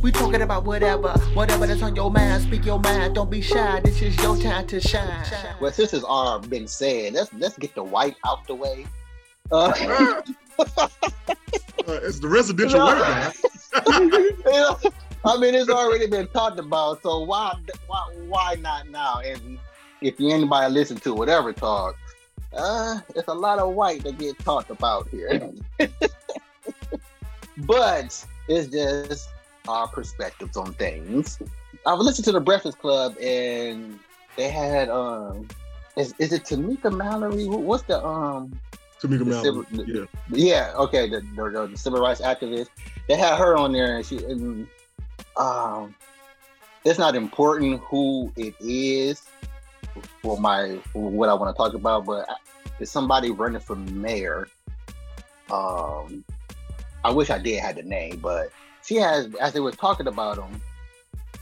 We talking about whatever, whatever that's on your mind. Speak your mind. Don't be shy. This is your time to shine. Well, since it's all been said, let's let's get the white out the way. Uh, uh, it's the residential white guy. I mean, it's already been talked about, so why why why not now? And if you anybody listen to whatever talk, uh, it's a lot of white that get talked about here. but it's just our perspectives on things. I've listened to the Breakfast Club and they had um is, is it Tamika Mallory? What's the um Tamika Mallory? Yeah. Yeah, okay, the, the, the, civil rights activist. They had her on there and she and um it's not important who it is for my for what I want to talk about, but is somebody running for mayor. Um I wish I did have the name, but she has, as they were talking about him,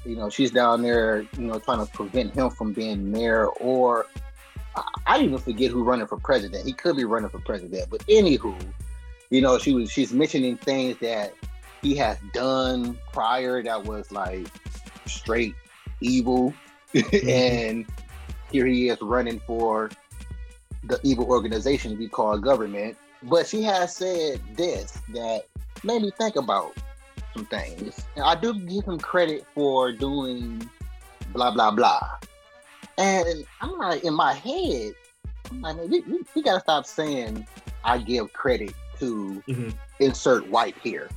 you know, she's down there, you know, trying to prevent him from being mayor or I, even forget who running for president. He could be running for president, but anywho, you know, she was she's mentioning things that he has done prior that was like straight evil, mm-hmm. and here he is running for the evil organization we call government. But she has said this that made me think about some things. And I do give him credit for doing blah blah blah. And I'm like in my head, I'm like, man, we, we, we gotta stop saying I give credit to mm-hmm. insert white here.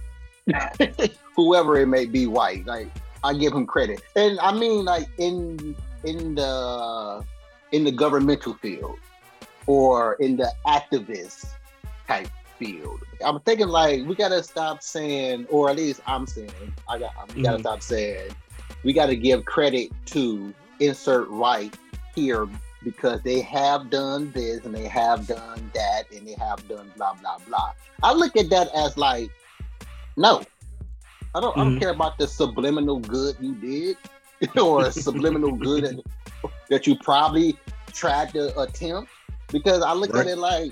Whoever it may be white. Like I give him credit. And I mean like in in the in the governmental field or in the activist type field. I'm thinking like we gotta stop saying, or at least I'm saying, I got we gotta mm-hmm. stop saying we gotta give credit to insert right here because they have done this and they have done that and they have done blah blah blah. I look at that as like, no, I don't. Mm-hmm. I don't mm-hmm. care about the subliminal good you did or subliminal good that, that you probably tried to attempt because I look right. at it like,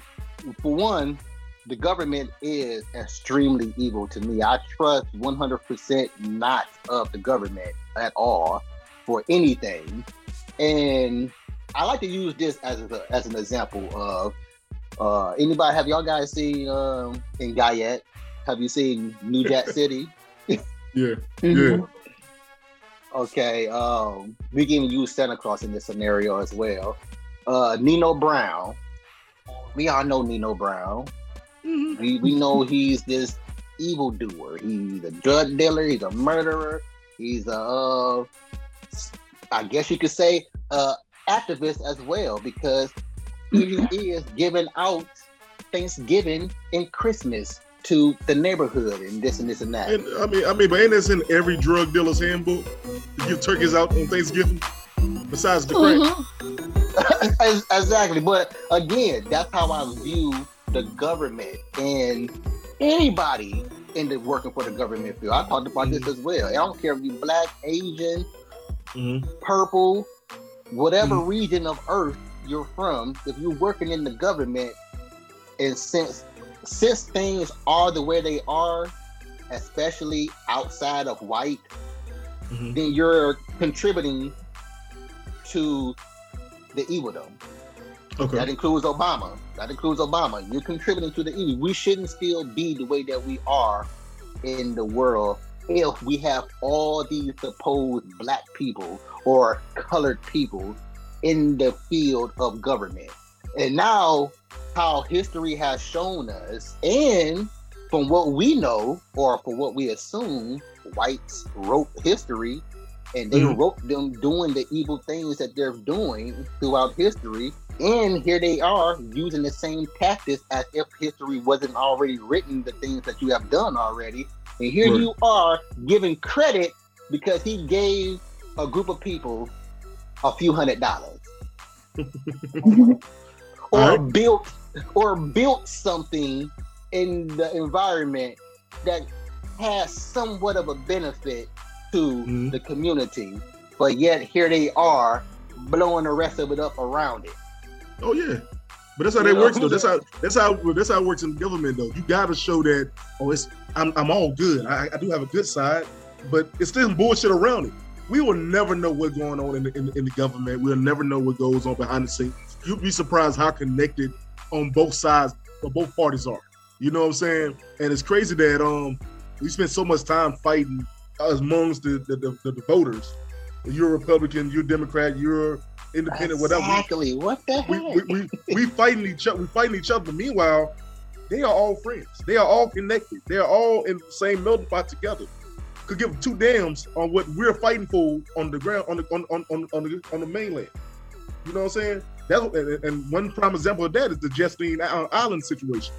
for one, the government is extremely evil to me. I trust 100% not of the government at all for anything. And I like to use this as, a, as an example of uh, anybody, have y'all guys seen um, in Guyette? Have you seen New Jack City? yeah, yeah. Okay, um, we can use Santa Claus in this scenario as well. Uh, Nino Brown, we all know Nino Brown. Mm-hmm. We we know he's this evil doer. He's a drug dealer. He's a murderer. He's a, uh, I guess you could say, uh, activist as well because he is giving out Thanksgiving and Christmas to the neighborhood and this and this and that. And, I mean, I mean, but ain't this in every drug dealer's handbook? To give turkeys out on Thanksgiving, besides the crack. Mm-hmm. exactly, but again, that's how I view the government and anybody in the working for the government field. I talked about mm-hmm. this as well. I don't care if you black, Asian, mm-hmm. purple, whatever mm-hmm. region of earth you're from, if you're working in the government, and since since things are the way they are, especially outside of white, mm-hmm. then you're contributing to the evildom. Okay. That includes Obama. That includes Obama. You're contributing to the evil. We shouldn't still be the way that we are in the world if we have all these supposed black people or colored people in the field of government. And now, how history has shown us, and from what we know, or from what we assume, whites wrote history and they mm-hmm. wrote them doing the evil things that they're doing throughout history and here they are using the same tactics as if history wasn't already written, the things that you have done already. And here right. you are giving credit because he gave a group of people a few hundred dollars. or right. built or built something in the environment that has somewhat of a benefit to mm-hmm. the community, but yet here they are blowing the rest of it up around it. Oh yeah. But that's how that works though. That's how that's how that's how it works in government though. You gotta show that oh it's I'm I'm all good. I, I do have a good side, but it's still bullshit around it. We will never know what's going on in the, in, in the government. We'll never know what goes on behind the scenes. You'd be surprised how connected on both sides, or both parties are. You know what I'm saying? And it's crazy that um we spend so much time fighting amongst the the, the, the voters. You're a Republican, you're a Democrat, you're independent, whatever. Exactly. What the heck? We, we, we, we fighting each other. We fighting each other. Meanwhile, they are all friends. They are all connected. They are all in the same melting pot together. Could give two damns on what we're fighting for on the ground on the on on, on, on the on the mainland. You know what I'm saying? That's and, one prime example of that is the Epstein Island situation.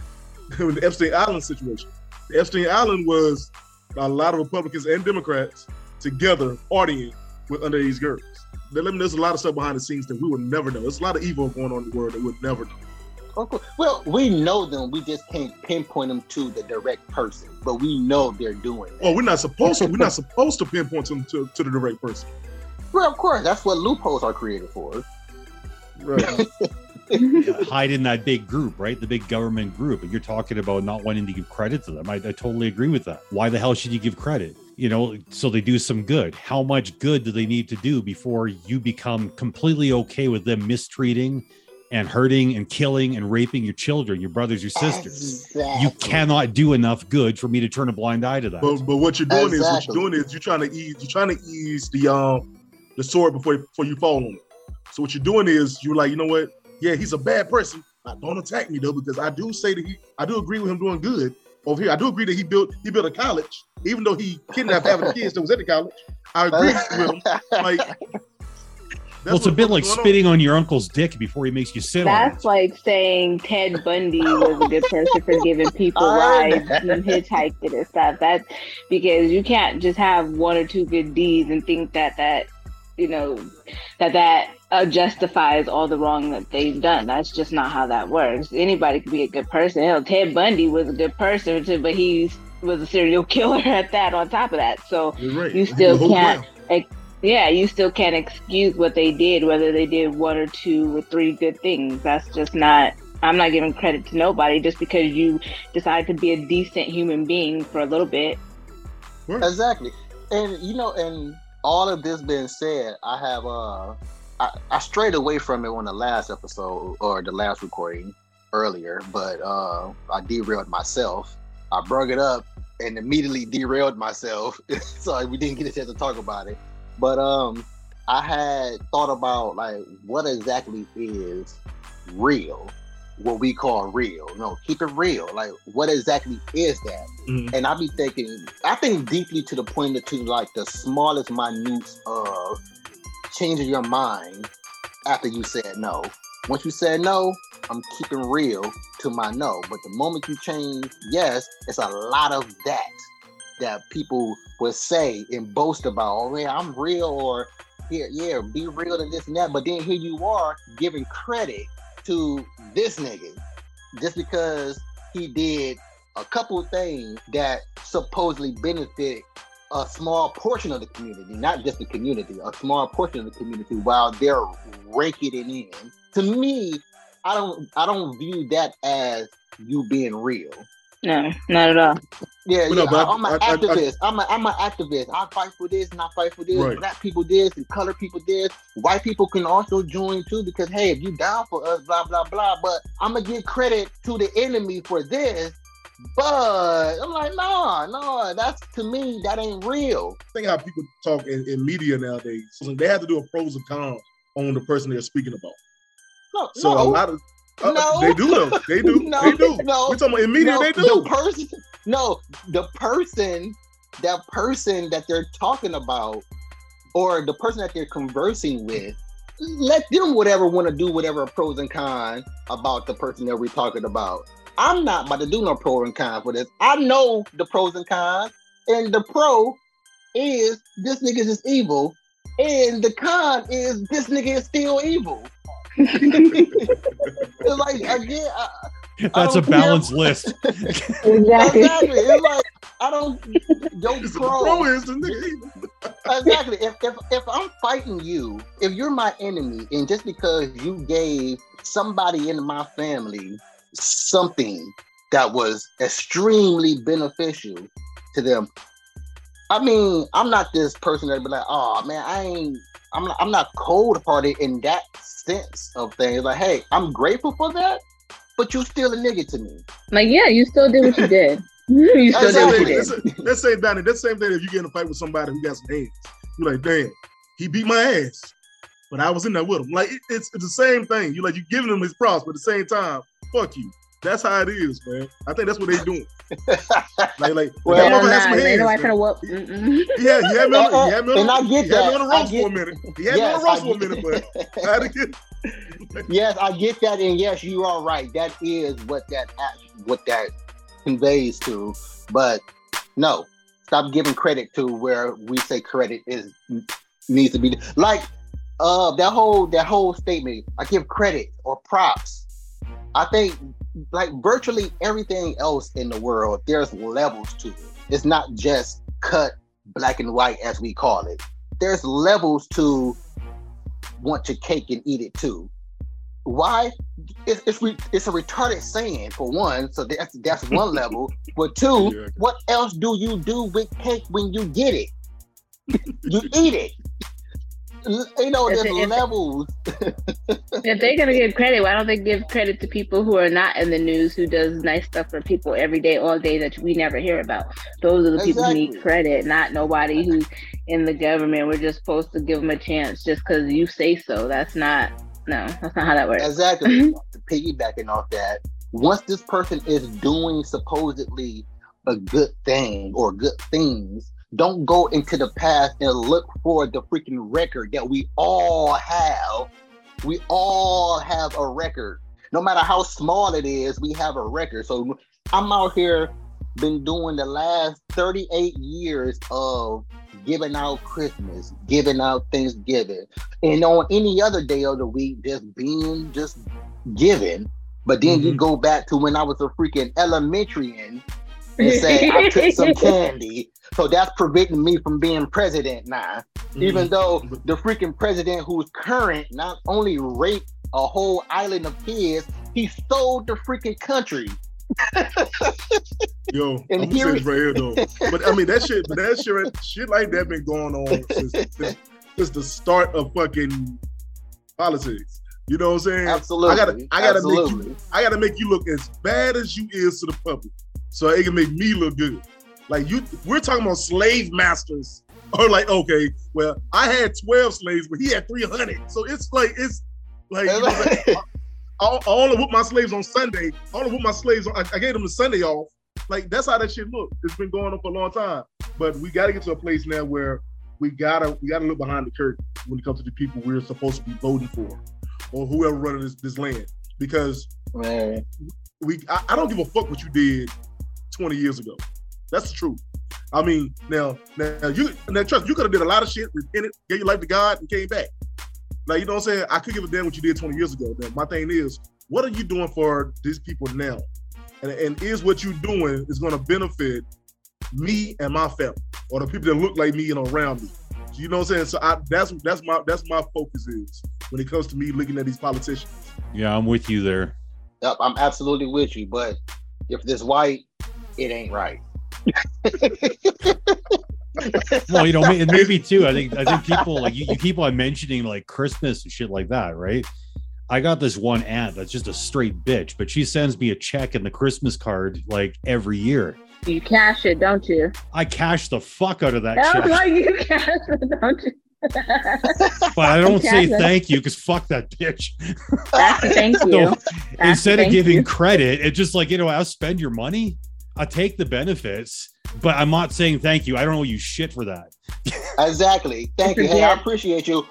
the Epstein Island situation. The Epstein Island was a lot of Republicans and Democrats together partying with underage girls. There's a lot of stuff behind the scenes that we would never know. There's a lot of evil going on in the world that we'll never know. Okay. Well, we know them. We just can't pinpoint them to the direct person, but we know they're doing. That. Oh, we're not supposed to. we're not supposed to pinpoint them to, to the direct person. Well, of course, that's what loopholes are created for. Right. hide in that big group, right? The big government group. And you're talking about not wanting to give credit to them. I, I, totally agree with that. Why the hell should you give credit? You know, so they do some good. How much good do they need to do before you become completely okay with them mistreating and hurting and killing and raping your children, your brothers, your sisters? Exactly. You cannot do enough good for me to turn a blind eye to that. But, but what you're doing Exactly. is what you're doing is you're trying to ease you're trying to ease the um the sword before before you fall on it. So what you're doing is you're like, you know what? Yeah, he's a bad person. Now, don't attack me though, because I do say that he I do agree with him doing good over here. I do agree that he built he built a college, even though he kidnapped half of the kids that was at the college. I agree with him. Like well, it's a bit like going on. spitting on your uncle's dick before he makes you sit on it. That's like saying Ted Bundy was a good person for giving people rides and hitchhiking and stuff. That's because you can't just have one or two good deeds and think that that you know that that uh, justifies all the wrong that they've done. That's just not how that works. Anybody could be a good person. Hell, Ted Bundy was a good person too, but he was a serial killer at that. On top of that, so You're right. you still can't ground. yeah, you still can't excuse what they did, whether they did one or two or three good things. That's just not. I'm not giving credit to nobody just because you decide to be a decent human being for a little bit. exactly. And you know, and all of this being said, I have uh I, I strayed away from it on the last episode or the last recording earlier, but uh I derailed myself. I brought it up and immediately derailed myself. so we didn't get a chance to talk about it. But um I had thought about like what exactly is real, what we call real. No, keep it real. Like what exactly is that? Mhm. And I be thinking, I think deeply to the point that to like the smallest minutes of changing your mind after you said no. Once you said no, I'm keeping real to my no. But the moment you change yes, it's a lot of that that people will say and boast about. Oh man, I'm real or here, yeah, be real and this and that. But then here you are giving credit to this nigga just because he did a couple things that supposedly benefit a small portion of the community, not just the community, a small portion of the community, while they're raking it in. To me, I don't, I don't view that as you being real. No, not at all. Yeah, Well, no, but I, am I- an I- I- activist. I, am a, I'm an activist. I fight for this and I fight for this. Right. Black people this and color people this. White people can also join too because hey, if you down for us, blah blah blah. But I'm gonna give credit to the enemy for this. But I'm like, nah, nah. That's to me, that ain't real. think how people talk in, in media nowadays. So they have to do a pros and cons on the person they're speaking about. No, So no, a lot of uh, No. they do though. They do. No, they do. no, We're talking about in media. no, they do. The person, no, the person, that person that they're talking about, or the person that they're conversing with, let them whatever want to do whatever pros and cons about the person that we're talking about. I'm not about to do no pro and con for this. I know the pros and cons, and the pro is this nigga is evil, and the con is this nigga is still evil. It's like again, I, That's a don't care. balanced list. Exactly. Exactly. It's like I don't. Yo, It's the pro. pro is the nigga. Exactly. If, if if I'm fighting you, if you're my enemy, and just because you gave somebody in my family something that was extremely beneficial to them, I mean, I'm not this person that'd be like, oh man, I ain't. I'm not, I'm not cold hearted in that sense of things. Like, hey, I'm grateful for that, but you still a nigga to me. Like, yeah, you still did what you did. you still did what you That's did. same, that's same Donnie. That's the same thing if you get in a fight with somebody who got some hands. You're like, damn, he beat my ass, but I was in there with him. Like it- it's, it's the same thing. You like you giving him his props, but at the same time, fuck you. That's how it is, man. I think that's what they doing. Like, like Well, that Hell motherfucker had some ain't hands, nobody man. finna whoop. Mm-mm. Yeah, he had me on, he had me on, and I get had me on the I roast get- for a minute. He had me Yes, on the roast for a get- minute, but I had to get yes, I get that, and yes, you are right. That is what that what that conveys to. But no, stop giving credit to where we say credit is needs to be like uh that whole that whole statement. I give credit or props. I think like virtually everything else in the world, there's levels to it. It's not just cut black and white as we call it. There's levels to want your cake and eat it too. Why? It's it's, re, it's a retarded saying for one, so that's that's one level. But two, what else do you do with cake when you get it? you eat it. You know, there's if- levels. If they're gonna give credit, why don't they give credit to people who are not in the news, who does nice stuff for people every day, all day that we never hear about? Those are the people who need credit, not nobody who's in the government. We're just supposed to give them a chance just because you say so. That's not no, that's not how that works. Exactly. Mm-hmm. Piggybacking off that, once this person is doing supposedly a good thing or good things, don't go into the past and look for the freaking record that we all have. We all have a record. No matter how small it is, we have a record. So I'm out here been doing the last 38 years of giving out Christmas, giving out Thanksgiving, and on any other day of the week, just being just giving. But then you Mhm. go back to when I was a freaking elementary and say I took some candy. So that's preventing me from being president now. Even Mhm. though the freaking president who's current not only raped a whole island of kids, he stole the freaking country. Yo, And I'm gonna here say we- right here though. But I mean that shit, but that shit, shit like that been going on since, since, since the start of fucking politics. You know what I'm saying? Absolutely. I gotta, I gotta make you, I gotta make you look as bad as you is to the public, so it can make me look good. Like you, we're talking about slave masters. Or like, okay, well, I had 12 slaves, but he had 300. So it's like, it's like, you know, like, I, I only whip my slaves on Sunday. all of whip my slaves on, I, I gave them the Sunday off. Like that's how that shit look. It's been going on for a long time. But we gotta get to a place now where we gotta we gotta look behind the curtain when it comes to the people we're supposed to be voting for, or whoever running this, this land. Because Man, we I, I don't give a fuck what you did 20 years ago. That's the truth. I mean, now now you now trust you could have did a lot of shit, repented, gave your life to God, and came back. Like you know what I'm saying? I could give a damn what you did 20 years ago. Now, my thing is, what are you doing for these people now? And, and is what you're doing is going to benefit me and my family, or the people that look like me and around me? You know what I'm saying? So I, that's that's my that's my focus is when it comes to me looking at these politicians. Yeah, I'm with you there. yep, I'm absolutely with you. But if this white, it ain't right. Well, you know, and maybe too. I think I think people like you, you keep on mentioning like Christmas and shit like that, right? I got this one aunt that's just a straight bitch, but she sends me a check and the Christmas card like every year. You cash it, don't you? I cash the fuck out of that That's check, why you cash it, don't you? but I don't say it. thank you because fuck that bitch. That's a thank So, you. That's a Instead of giving you. credit, it's just like you know, I'll spend your money, I take the benefits, but I'm not saying thank you. I don't owe you shit for that. Exactly. Thank you. Hey, I appreciate you.